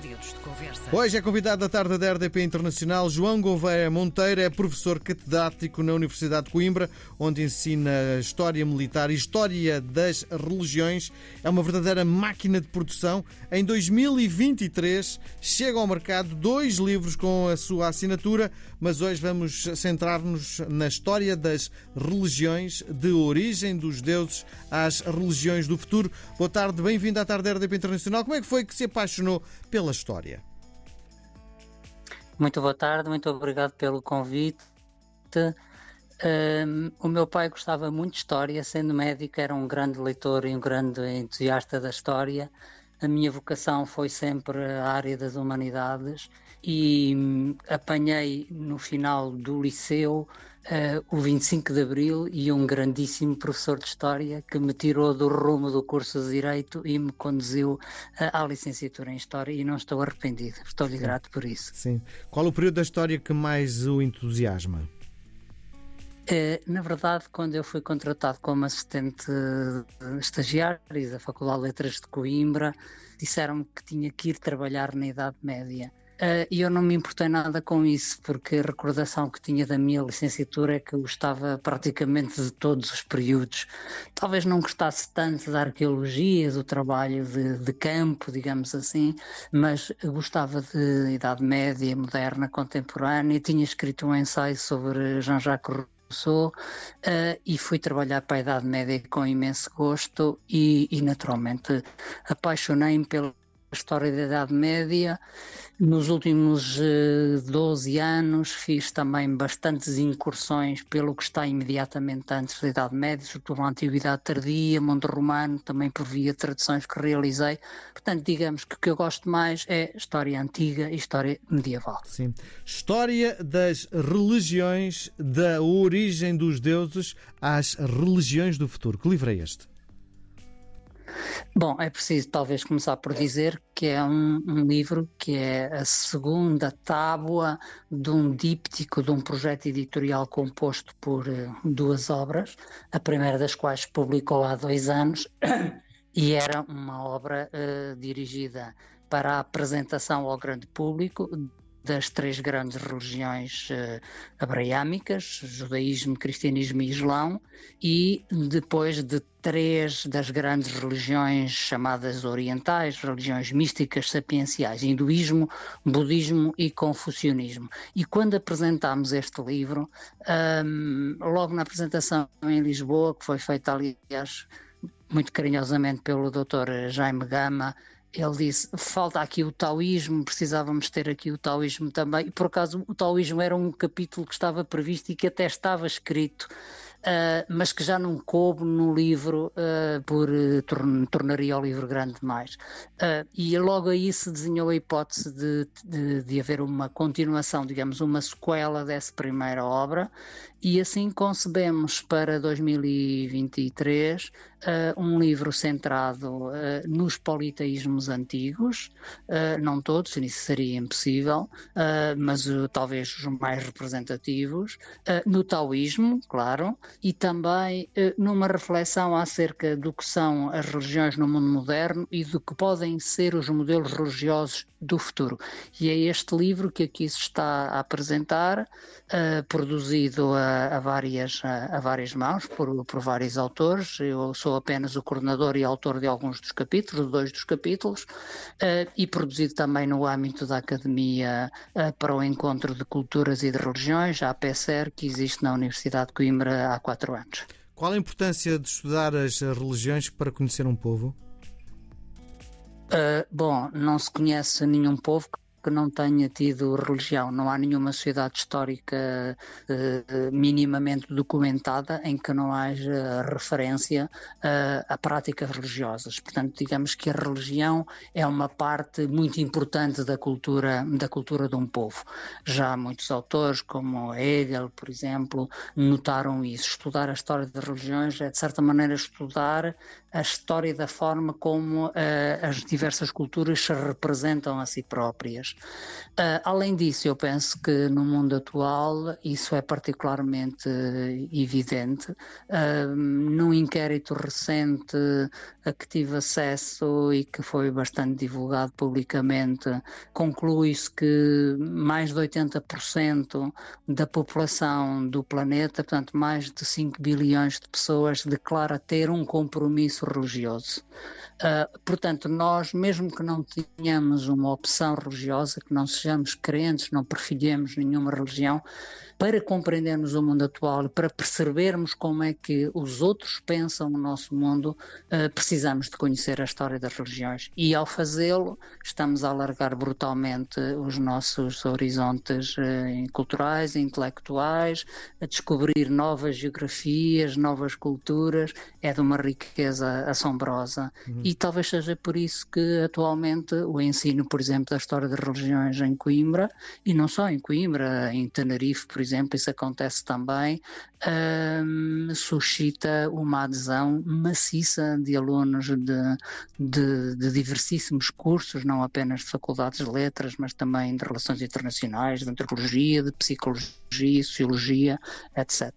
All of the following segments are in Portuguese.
dedos de conversa. Hoje é convidado da tarde da RDP Internacional João Gouveia Monteiro, é professor catedrático na Universidade de Coimbra, onde ensina História Militar e História das Religiões. É uma verdadeira máquina de produção. Em 2023 chegam ao mercado dois livros com a sua assinatura, mas hoje vamos centrar-nos na história das religiões, de origem dos deuses às religiões do futuro. Boa tarde, bem-vindo à tarde da RDP Internacional. Como é que foi que se apaixonou pela história? Muito boa tarde, muito obrigado pelo convite. O meu pai gostava muito de história, sendo médico, era um grande leitor e um grande entusiasta da história. A minha vocação foi sempre a área das humanidades e hum, apanhei no final do liceu uh, o 25 de Abril e um grandíssimo professor de História que me tirou do rumo do curso de Direito e me conduziu uh, à licenciatura em História e não estou arrependido. Estou-lhe grato por isso. Sim. Qual o período da história que mais o entusiasma? Uh, na verdade, quando eu fui contratado como assistente estagiário da Faculdade de Letras de Coimbra, disseram-me que tinha que ir trabalhar na Idade Média. Uh, e eu não me importei nada com isso, porque a recordação que tinha da minha licenciatura é que eu gostava praticamente de todos os períodos. Talvez não gostasse tanto da arqueologia, do trabalho de, de campo, digamos assim, mas gostava de Idade Média, moderna, contemporânea. Tinha escrito um ensaio sobre Jean-Jacques Rousseau uh, e fui trabalhar para a Idade Média com imenso gosto e, e naturalmente apaixonei-me história da Idade Média. Nos últimos uh, eh, 12 anos fiz também bastantes incursões pelo que está imediatamente antes da Idade Média, sobretudo a Antiguidade Tardia, Mundo Romano, também por via traduções que realizei. Portanto, digamos que o que eu gosto mais é história antiga e história medieval. Sim. História das religiões, da origem dos deuses às religiões do futuro. Que livro é este? Bom, é preciso talvez começar por dizer que é um, um, livro que é a segunda tábua de um díptico de um projeto editorial composto por uh, duas obras, a primeira das quais publicou há dois anos e era uma obra uh, dirigida para a apresentação ao grande público das três grandes religiões uh, abraâmicas, judaísmo, cristianismo e islão, e depois de três das grandes religiões chamadas orientais, religiões místicas sapienciais, hinduísmo, budismo e confucionismo. E quando apresentámos este livro, um, logo na apresentação em Lisboa, que foi feita, aliás, muito carinhosamente pelo Dr. Jaime Gama, ele disse: falta aqui o taoísmo, precisávamos ter aqui o taoísmo também. E por acaso o taoísmo era um capítulo que estava previsto e que até estava escrito uh, mas que já não coube no livro, uh, por uh, tornaria o livro grande demais. e logo aí se desenhou a hipótese de, de, de, haver uma continuação, digamos, uma sequela dessa primeira obra, e assim concebemos para 2023 um livro centrado nos politeísmos antigos, não todos, isso seria impossível, mas talvez os mais representativos, no taoísmo, claro, e também eh, numa reflexão acerca do que são as religiões no mundo moderno e do que podem ser os modelos religiosos do futuro. E é este livro que aqui se está a apresentar, uh, produzido a, a várias, a, a, várias mãos, por, por vários autores. Eu sou apenas o coordenador e autor de alguns dos capítulos, dois dos capítulos, uh, e produzido também no âmbito da Academia uh, para o Encontro de Culturas e de Religiões, a APSER, que existe na Universidade de Coimbra há quatro anos. Qual a importância de estudar as religiões para conhecer um povo? Uh, bom, não se conhece nenhum povo que não tenha tido religião. Não há nenhuma sociedade histórica uh, minimamente documentada em que não haja referência uh, a práticas religiosas. Portanto, digamos que a religião é uma parte muito importante da cultura da cultura de um povo. Já muitos autores, como Hegel, por exemplo, notaram isso. Estudar a história das religiões é de certa maneira estudar a história da forma como uh, as diversas culturas se representam a si próprias. Uh, além disso, eu penso que no mundo atual isso é particularmente evidente. Uh, num inquérito recente a que tive acesso e que foi bastante divulgado publicamente, conclui-se que mais de 80% da população do planeta, portanto mais de 5 bilhões de pessoas, declara ter um compromisso religioso. Uh, portanto, nós, mesmo que não tenhamos uma opção religiosa, que não sejamos crentes, não perfilhemos nenhuma religião, para compreendermos o mundo atual, para percebermos como é que os outros pensam o nosso mundo, uh, precisamos de conhecer a história das religiões. E ao fazê-lo, estamos a alargar brutalmente os nossos horizontes uh, culturais, intelectuais, a descobrir novas geografias, novas culturas. É de uma riqueza assombrosa. Uhum. E talvez seja por isso que atualmente o ensino, por exemplo, da história das religiões em Coimbra, e não só em Coimbra, em Tenerife, por exemplo, exemplo, isso acontece também, um, suscita uma adesão maciça de alunos de, de, de, diversíssimos cursos, não apenas de faculdades de letras, mas também de relações internacionais, de antropologia, de psicologia, sociologia, etc.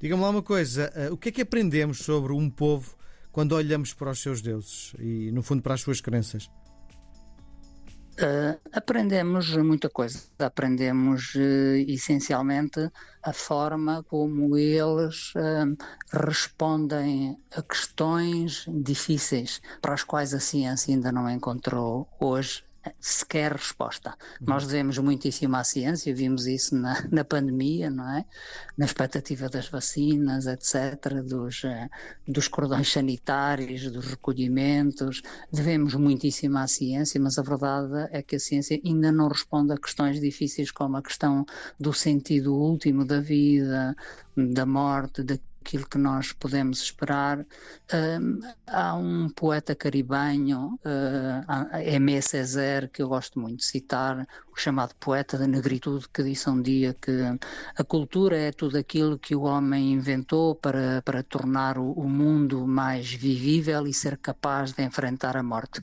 Diga-me lá uma coisa, uh, o que é que aprendemos sobre um povo quando olhamos para os seus deuses e, no fundo, para as suas crenças? Uh, aprendemos muita coisa. Aprendemos uh, essencialmente a forma como eles uh, respondem a questões difíceis para as quais a ciência ainda não encontrou hoje sequer resposta. Uhum. Nós devemos muitíssimo à ciência, vimos isso na, na pandemia, não é? Na expectativa das vacinas, etc., dos, uh, dos cordões sanitários, dos recolhimentos, devemos muitíssimo à ciência, mas a verdade é que a ciência ainda não responde a questões difíceis como a questão do sentido último da vida, da morte, da aquilo que nós podemos esperar. Há um poeta caribenho, uh, Aimé Césaire, que eu gosto muito de citar, o chamado poeta da negritude, que disse um dia que a cultura é tudo aquilo que o homem inventou para, para tornar o, o mundo mais vivível e ser capaz de enfrentar a morte.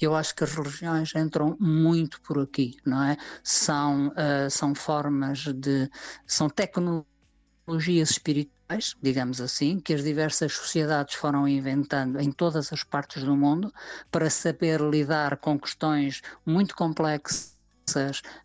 Eu acho que as religiões entram muito por aqui, não é? São, uh, são formas de. são tecnologias espirituais digamos assim, que as diversas sociedades foram inventando em todas as partes do mundo para saber lidar com questões muito complexas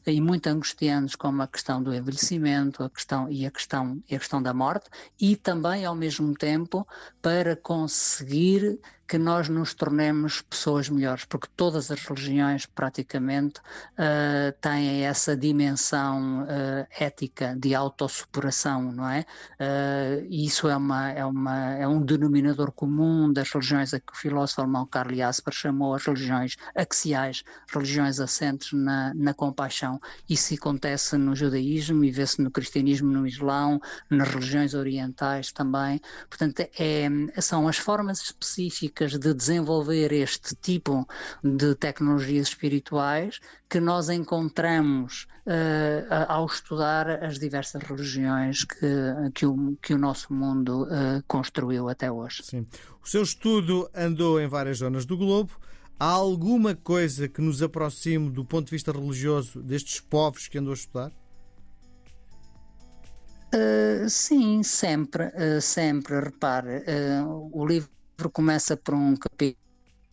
e muito angustiantes como a questão do envelhecimento a questão, e, a questão, e a questão da morte e também ao mesmo tempo para conseguir que nós nos tornemos pessoas melhores, porque todas as religiões praticamente uh, têm essa dimensão uh, ética de autossuperação, não é? Uh, isso é, uma, é, uma, é um denominador comum das religiões a que o filósofo alemão Karl Jasper chamou as religiões axiais, religiões assentes na, na compaixão. Isso acontece no judaísmo e vê-se no cristianismo, no islão, nas religiões orientais também. Portanto, é, são as formas específicas de desenvolver este tipo de tecnologias espirituais que nós encontramos uh, ao estudar as diversas religiões que, que, o, que o nosso mundo uh, construiu até hoje. Sim. O seu estudo andou em várias zonas do globo. Há alguma coisa que nos aproxime do ponto de vista religioso destes povos que andou a estudar? Uh, sim, sempre, uh, sempre. Repare, uh, o livro começa por um capítulo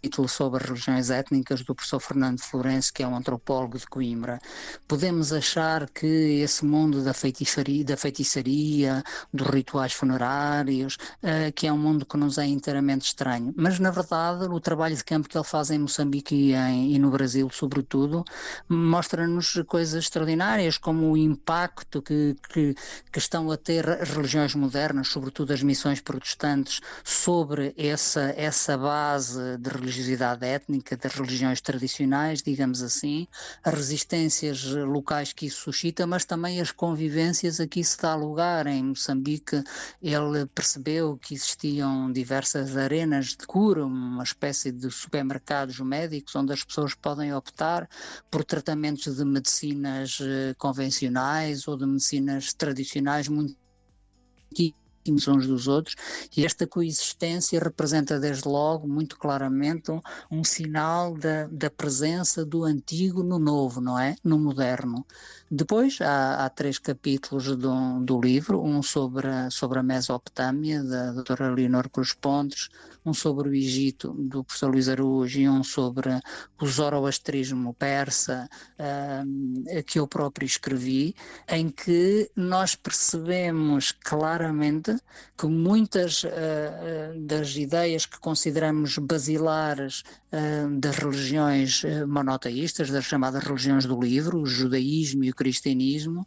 capítulo sobre as religiões étnicas do professor Fernando Florencio, que é um antropólogo de Coimbra. Podemos achar que esse mundo da feitiçaria, da feitiçaria dos rituais funerários, uh, que é um mundo que nos é inteiramente estranho. Mas, na verdade, o trabalho de campo que ele faz em Moçambique e, em, e no Brasil, sobretudo, mostra-nos coisas extraordinárias, como o impacto que, que, que estão a ter as religiões modernas, sobretudo as missões protestantes, sobre essa, essa base de religião religiosidade étnica das religiões tradicionais, digamos assim, as resistências locais que isso suscita, mas também as convivências a que isso dá lugar. Em Moçambique, ele percebeu que existiam diversas arenas de cura, uma espécie de supermercados médicos onde as pessoas podem optar por tratamentos de medicinas eh, convencionais ou de medicinas tradicionais muito uns dos outros, e esta coexistência representa desde logo muito claramente um, um sinal da, da, presença do antigo no novo, não é? No moderno. Depois há, há três capítulos do, do, livro, um sobre a, sobre a Mesopotâmia, da doutora Leonor Cruz Pontes, um sobre o Egito, do professor Luís Araújo, e um sobre o zoroastrismo persa, uh, que eu próprio escrevi, em que nós percebemos claramente que muitas uh, das ideias que consideramos basilares uh, das religiões monoteístas, das chamadas religiões do livro, o judaísmo e o cristianismo,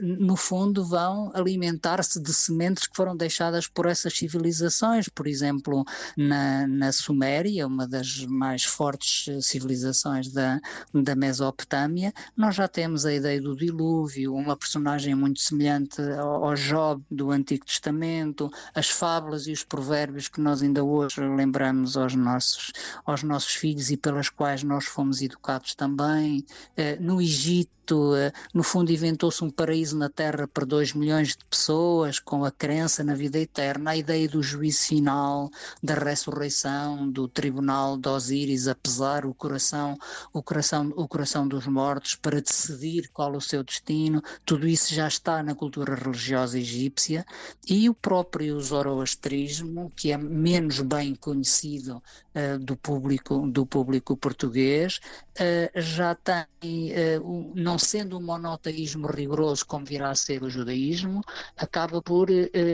no fundo vão alimentar-se de sementes que foram deixadas por essas civilizações, por exemplo, na, na Suméria, uma das mais fortes civilizações da, da Mesopotâmia, nós já temos a ideia do dilúvio, uma personagem muito semelhante ao, ao Job do Antigo Testamento, as fábulas e os provérbios que nós ainda hoje lembramos aos nossos, aos nossos filhos e pelas quais nós fomos educados também. Eh, no Egito, eh, no fundo, inventou-se um paraíso na Terra para 2 milhões de pessoas, com a crença na vida eterna, a ideia do juízo final, da ressurreição, do tribunal de Osíris, a pesar o coração, o coração, o coração dos mortos para decidir qual o seu destino. Tudo isso já está na cultura religiosa egípcia e o próprio zoroastrismo, que é menos bem conhecido uh, do público do público português, uh, já tem uh, não sendo um monoteísmo rigoroso como virá a ser o judaísmo, acaba por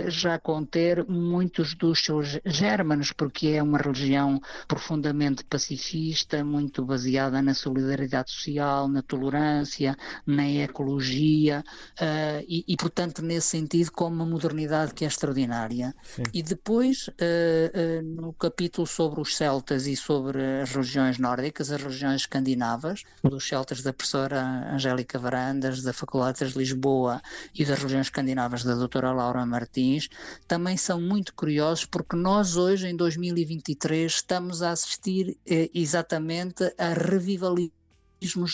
já conter muitos dos seus gérmenes, porque é uma religião profundamente pacifista, muito baseada na solidariedade social, na tolerância, na ecologia uh, e, e, portanto, nesse sentido, com uma modernidade que é extraordinária. Sim. E depois, uh, uh, no capítulo sobre os celtas e sobre as religiões nórdicas, as religiões escandinavas, dos celtas da professora Angélica Angélica Varandas, da Faculdade de Lisboa e das Religiões Escandinavas, da doutora Laura Martins, também são muito curiosos porque nós hoje, em 2023, estamos a assistir eh, exatamente a revivalismo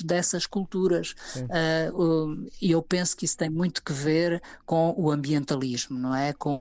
dessas culturas. Uh, e eu penso que isso tem muito que ver com o ambientalismo, não é? Com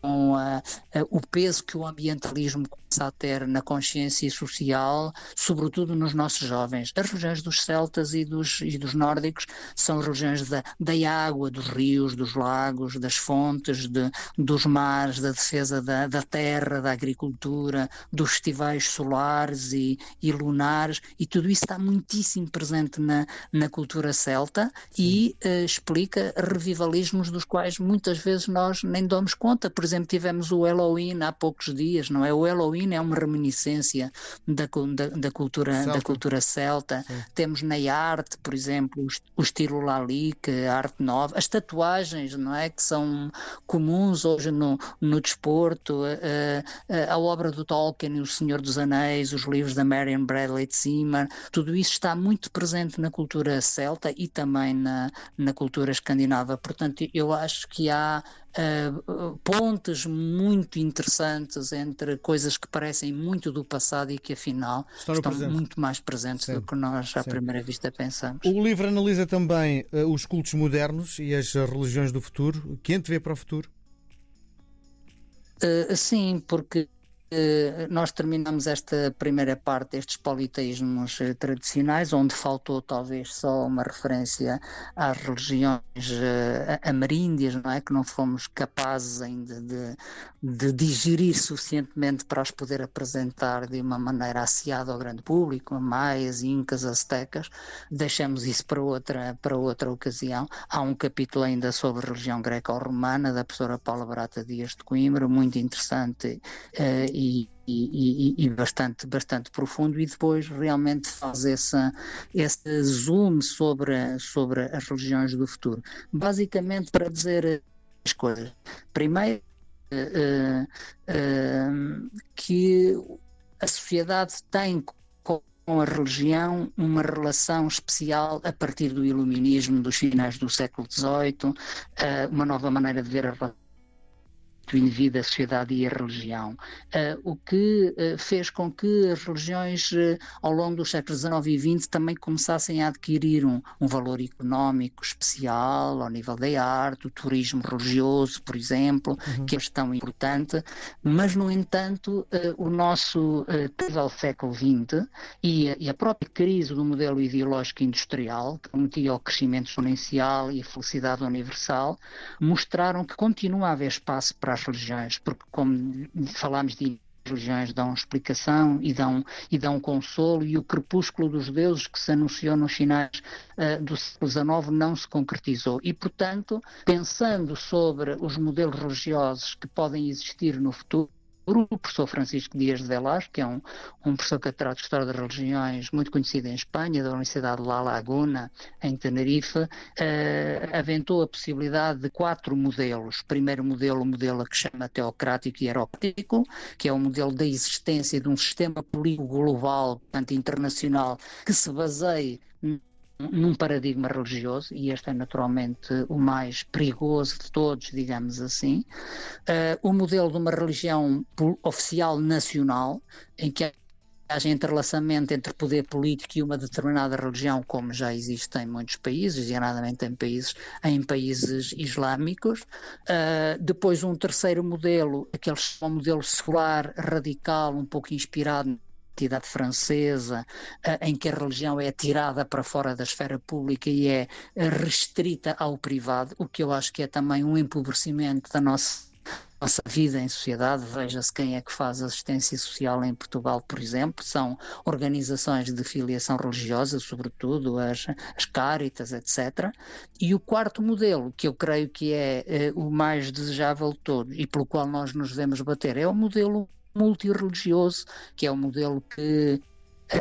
com a, a, o peso que o ambientalismo começa a ter na consciência social, sobretudo nos nossos jovens. As religiões dos celtas e dos, e dos nórdicos são religiões da, da água, dos rios, dos lagos, das fontes, de, dos mares, da defesa da, da terra, da agricultura, dos festivais solares e, e lunares, e tudo isso está muitíssimo presente na, na cultura celta Sim. e uh, explica revivalismos dos quais muitas vezes nós nem damos conta. Por exemplo, tivemos o Halloween há poucos dias, não é? O Halloween é uma reminiscência da, da, da cultura, celta. da cultura celta. Sim. Temos na arte, por exemplo, o estilo Lalique, a arte nova, as tatuagens, não é? Que são comuns hoje no, no desporto, a, a, a obra do Tolkien, O Senhor dos Anéis, os livros da Marion Bradley de Zimmer, tudo isso está muito presente na cultura celta e também na, na cultura escandinava. Portanto, eu acho que há uh, pontes muito interessantes entre coisas que parecem muito do passado e que afinal estão, estão muito mais presentes do que nós à primeira vista pensamos. O livro analisa também uh, os cultos modernos e as religiões do futuro. Quem te vê para o futuro? Uh, sim, porque nós terminamos esta primeira parte destes politeísmos eh, tradicionais, onde faltou talvez só uma referência às religiões eh, ameríndias, não é? Que não fomos capazes ainda de, de digerir suficientemente para as poder apresentar de uma maneira asseada ao grande público, maias, incas, aztecas. Deixamos isso para outra, para outra ocasião. Há um capítulo ainda sobre religião greco-romana, da professora Paula Barata Dias de Coimbra, muito interessante e, e, e, bastante, bastante profundo, e depois realmente faz essa, esse zoom sobre, sobre as religiões do futuro. Basicamente para dizer as coisas. Primeiro, uh, uh, que a sociedade tem com a religião uma relação especial a partir do iluminismo dos finais do século XVIII, uma nova maneira de ver a relação indivíduo, a sociedade e a religião, uh, o que uh, fez com que as religiões uh, ao longo dos séculos XIX e XX também começassem a adquirir um, um, valor económico especial ao nível da arte, o turismo religioso, por exemplo, uhum. que é tão importante, mas no entanto o nosso ao século XX e, e, a própria crise do modelo ideológico industrial, que prometia o crescimento exponencial e a felicidade universal, mostraram que continua a haver espaço para as religiões, porque, como falámos de religiões dão explicação e dão, e dão consolo, e o crepúsculo dos deuses que se anunciou nos finais uh, do século XIX não se concretizou. E, portanto, pensando sobre os modelos religiosos que podem existir no futuro, o professor Francisco Dias de Velasco, que é um, um professor catedrático de História das Religiões muito conhecido em Espanha, da Universidade de La Laguna, em Tenerife, uh, aventou a possibilidade de quatro modelos. Primeiro modelo, o modelo que chama teocrático e aeróptico, que é o modelo da existência de um sistema político global, portanto internacional, que se baseie num paradigma religioso, e este é naturalmente o mais perigoso de todos, digamos assim, uh, o modelo de uma religião oficial nacional, em que haja entrelaçamento entre poder político e uma determinada religião, como já existe em muitos países, designadamente em países, em países islâmicos. Uh, depois um terceiro modelo, aquele modelo secular radical, um pouco inspirado identidade francesa, eh, em que a religião é tirada para fora da esfera pública e é eh, restrita ao privado, o que eu acho que é também um empobrecimento da nossa nossa vida em sociedade, veja-se quem é que faz assistência social em Portugal, por exemplo, são organizações de filiação religiosa, sobretudo as, as Caritas, etc. E o quarto modelo, que eu creio que é, é o mais desejável de todos e pelo qual nós nos devemos bater, é o modelo multirreligioso, que é o um modelo que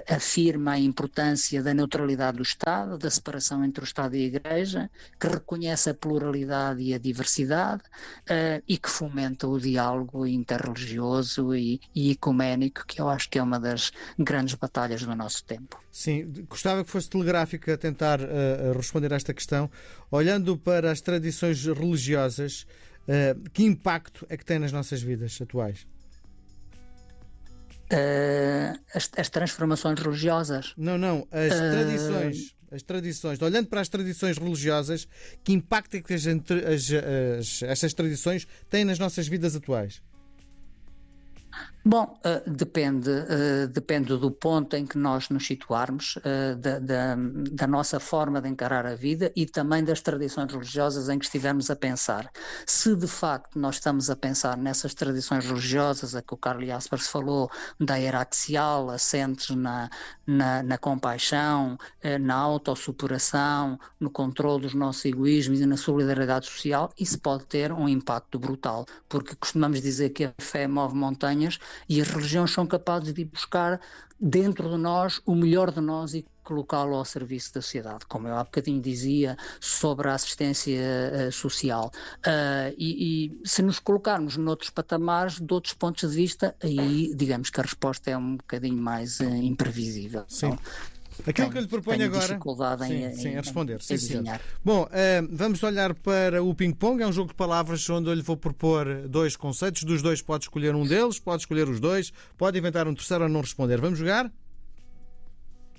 afirma a importância da neutralidade do Estado, da separação entre o Estado e a Igreja, que reconhece a pluralidade e a diversidade uh, e que fomenta o diálogo interreligioso e, e ecuménico, que eu acho que é uma das grandes batalhas do nosso tempo. Sim, gostava que fosse telegráfico a tentar uh, responder a esta questão. Olhando para as tradições religiosas, uh, que impacto é que tem nas nossas vidas atuais? Uh, as, as, transformações religiosas. Não, não, as uh... tradições. As tradições, olhando para as tradições religiosas, que impacto é que as, as, as, essas tradições têm nas nossas vidas atuais? Bom, uh, depende, uh, depende do ponto em que nós nos situarmos, uh, da, da, da, nossa forma de encarar a vida e também das tradições religiosas em que estivermos a pensar. Se de facto nós estamos a pensar nessas tradições religiosas a que o Carlos Jaspers falou, da era axial, assentes na, na, na compaixão, na autossuperação, no controle dos nossos egoísmos e na solidariedade social, isso pode ter um impacto brutal, porque costumamos dizer que a fé move montanhas e as religiões são capazes de buscar dentro de nós o melhor de nós e colocá-lo ao serviço da sociedade, como eu há bocadinho dizia sobre a assistência uh, social. Uh, e, e, se nos colocarmos noutros patamares, de outros pontos de vista, aí digamos que a resposta é um bocadinho mais uh, imprevisível. Sim. Então, Aquilo que eu lhe proponho agora. Dificuldade sim, em, sim, em, a responder. Sim, sim. Bom, uh, vamos olhar para o ping-pong. É um jogo de palavras onde eu lhe vou propor dois conceitos. Dos dois, pode escolher um deles, pode escolher os dois, pode inventar um terceiro ou não responder. Vamos jogar?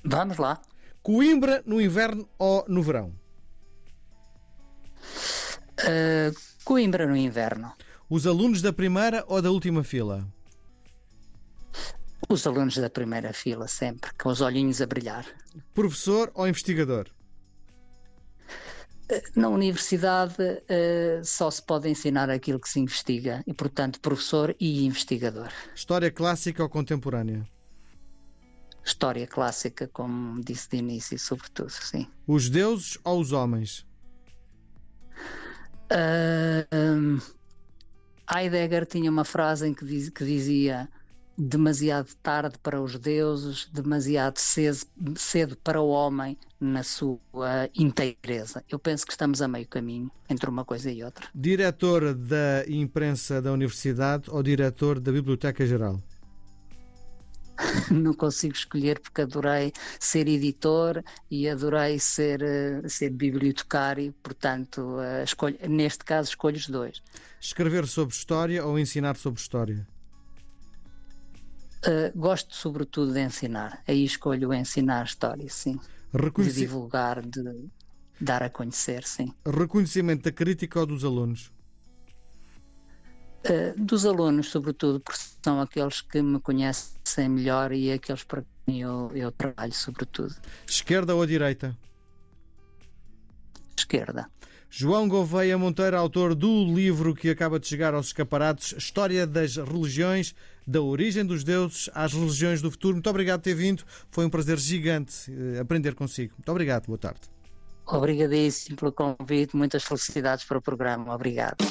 Vamos lá. Coimbra no inverno ou no verão? Uh, Coimbra no inverno. Os alunos da primeira ou da última fila? Os alunos da primeira fila, sempre, com os olhinhos a brilhar. Professor ou investigador? Eh, na universidade uh, só se pode ensinar aquilo que se investiga e, portanto, professor e investigador. História clássica ou contemporânea? História clássica, como disse de início, sobretudo, sim. Os deuses ou os homens? Uh, um, Heidegger tinha uma frase em que, diz, que dizia demasiado tarde para os deuses, demasiado cedo, cedo para o homem na sua inteireza. Eu penso que estamos a meio caminho entre uma coisa e outra. Diretor da imprensa da universidade ou diretor da Biblioteca Geral? não consigo escolher porque adorei ser editor e adorei ser, uh, ser bibliotecário, portanto, uh, escolho, neste caso escolho os dois. Escrever sobre história ou ensinar sobre história? Uh, gosto sobretudo de ensinar. Aí escolho ensinar história, sim. Reconheci... De divulgar, de dar a conhecer, sim. Reconhecimento da crítica ou dos alunos? Uh, dos alunos, sobretudo, porque são aqueles que me conhecem melhor e aqueles para quem eu, eu trabalho, sobretudo. Esquerda ou direita? Esquerda. João Gouveia Monteiro, autor do livro que acaba de chegar aos escaparates, História das Religiões, da origem dos deuses às religiões do futuro. Muito obrigado por ter vindo. Foi um prazer gigante eh, aprender consigo. Muito obrigado. Boa tarde. Obrigadíssimo pelo convite. Muitas felicidades para o programa. Obrigado.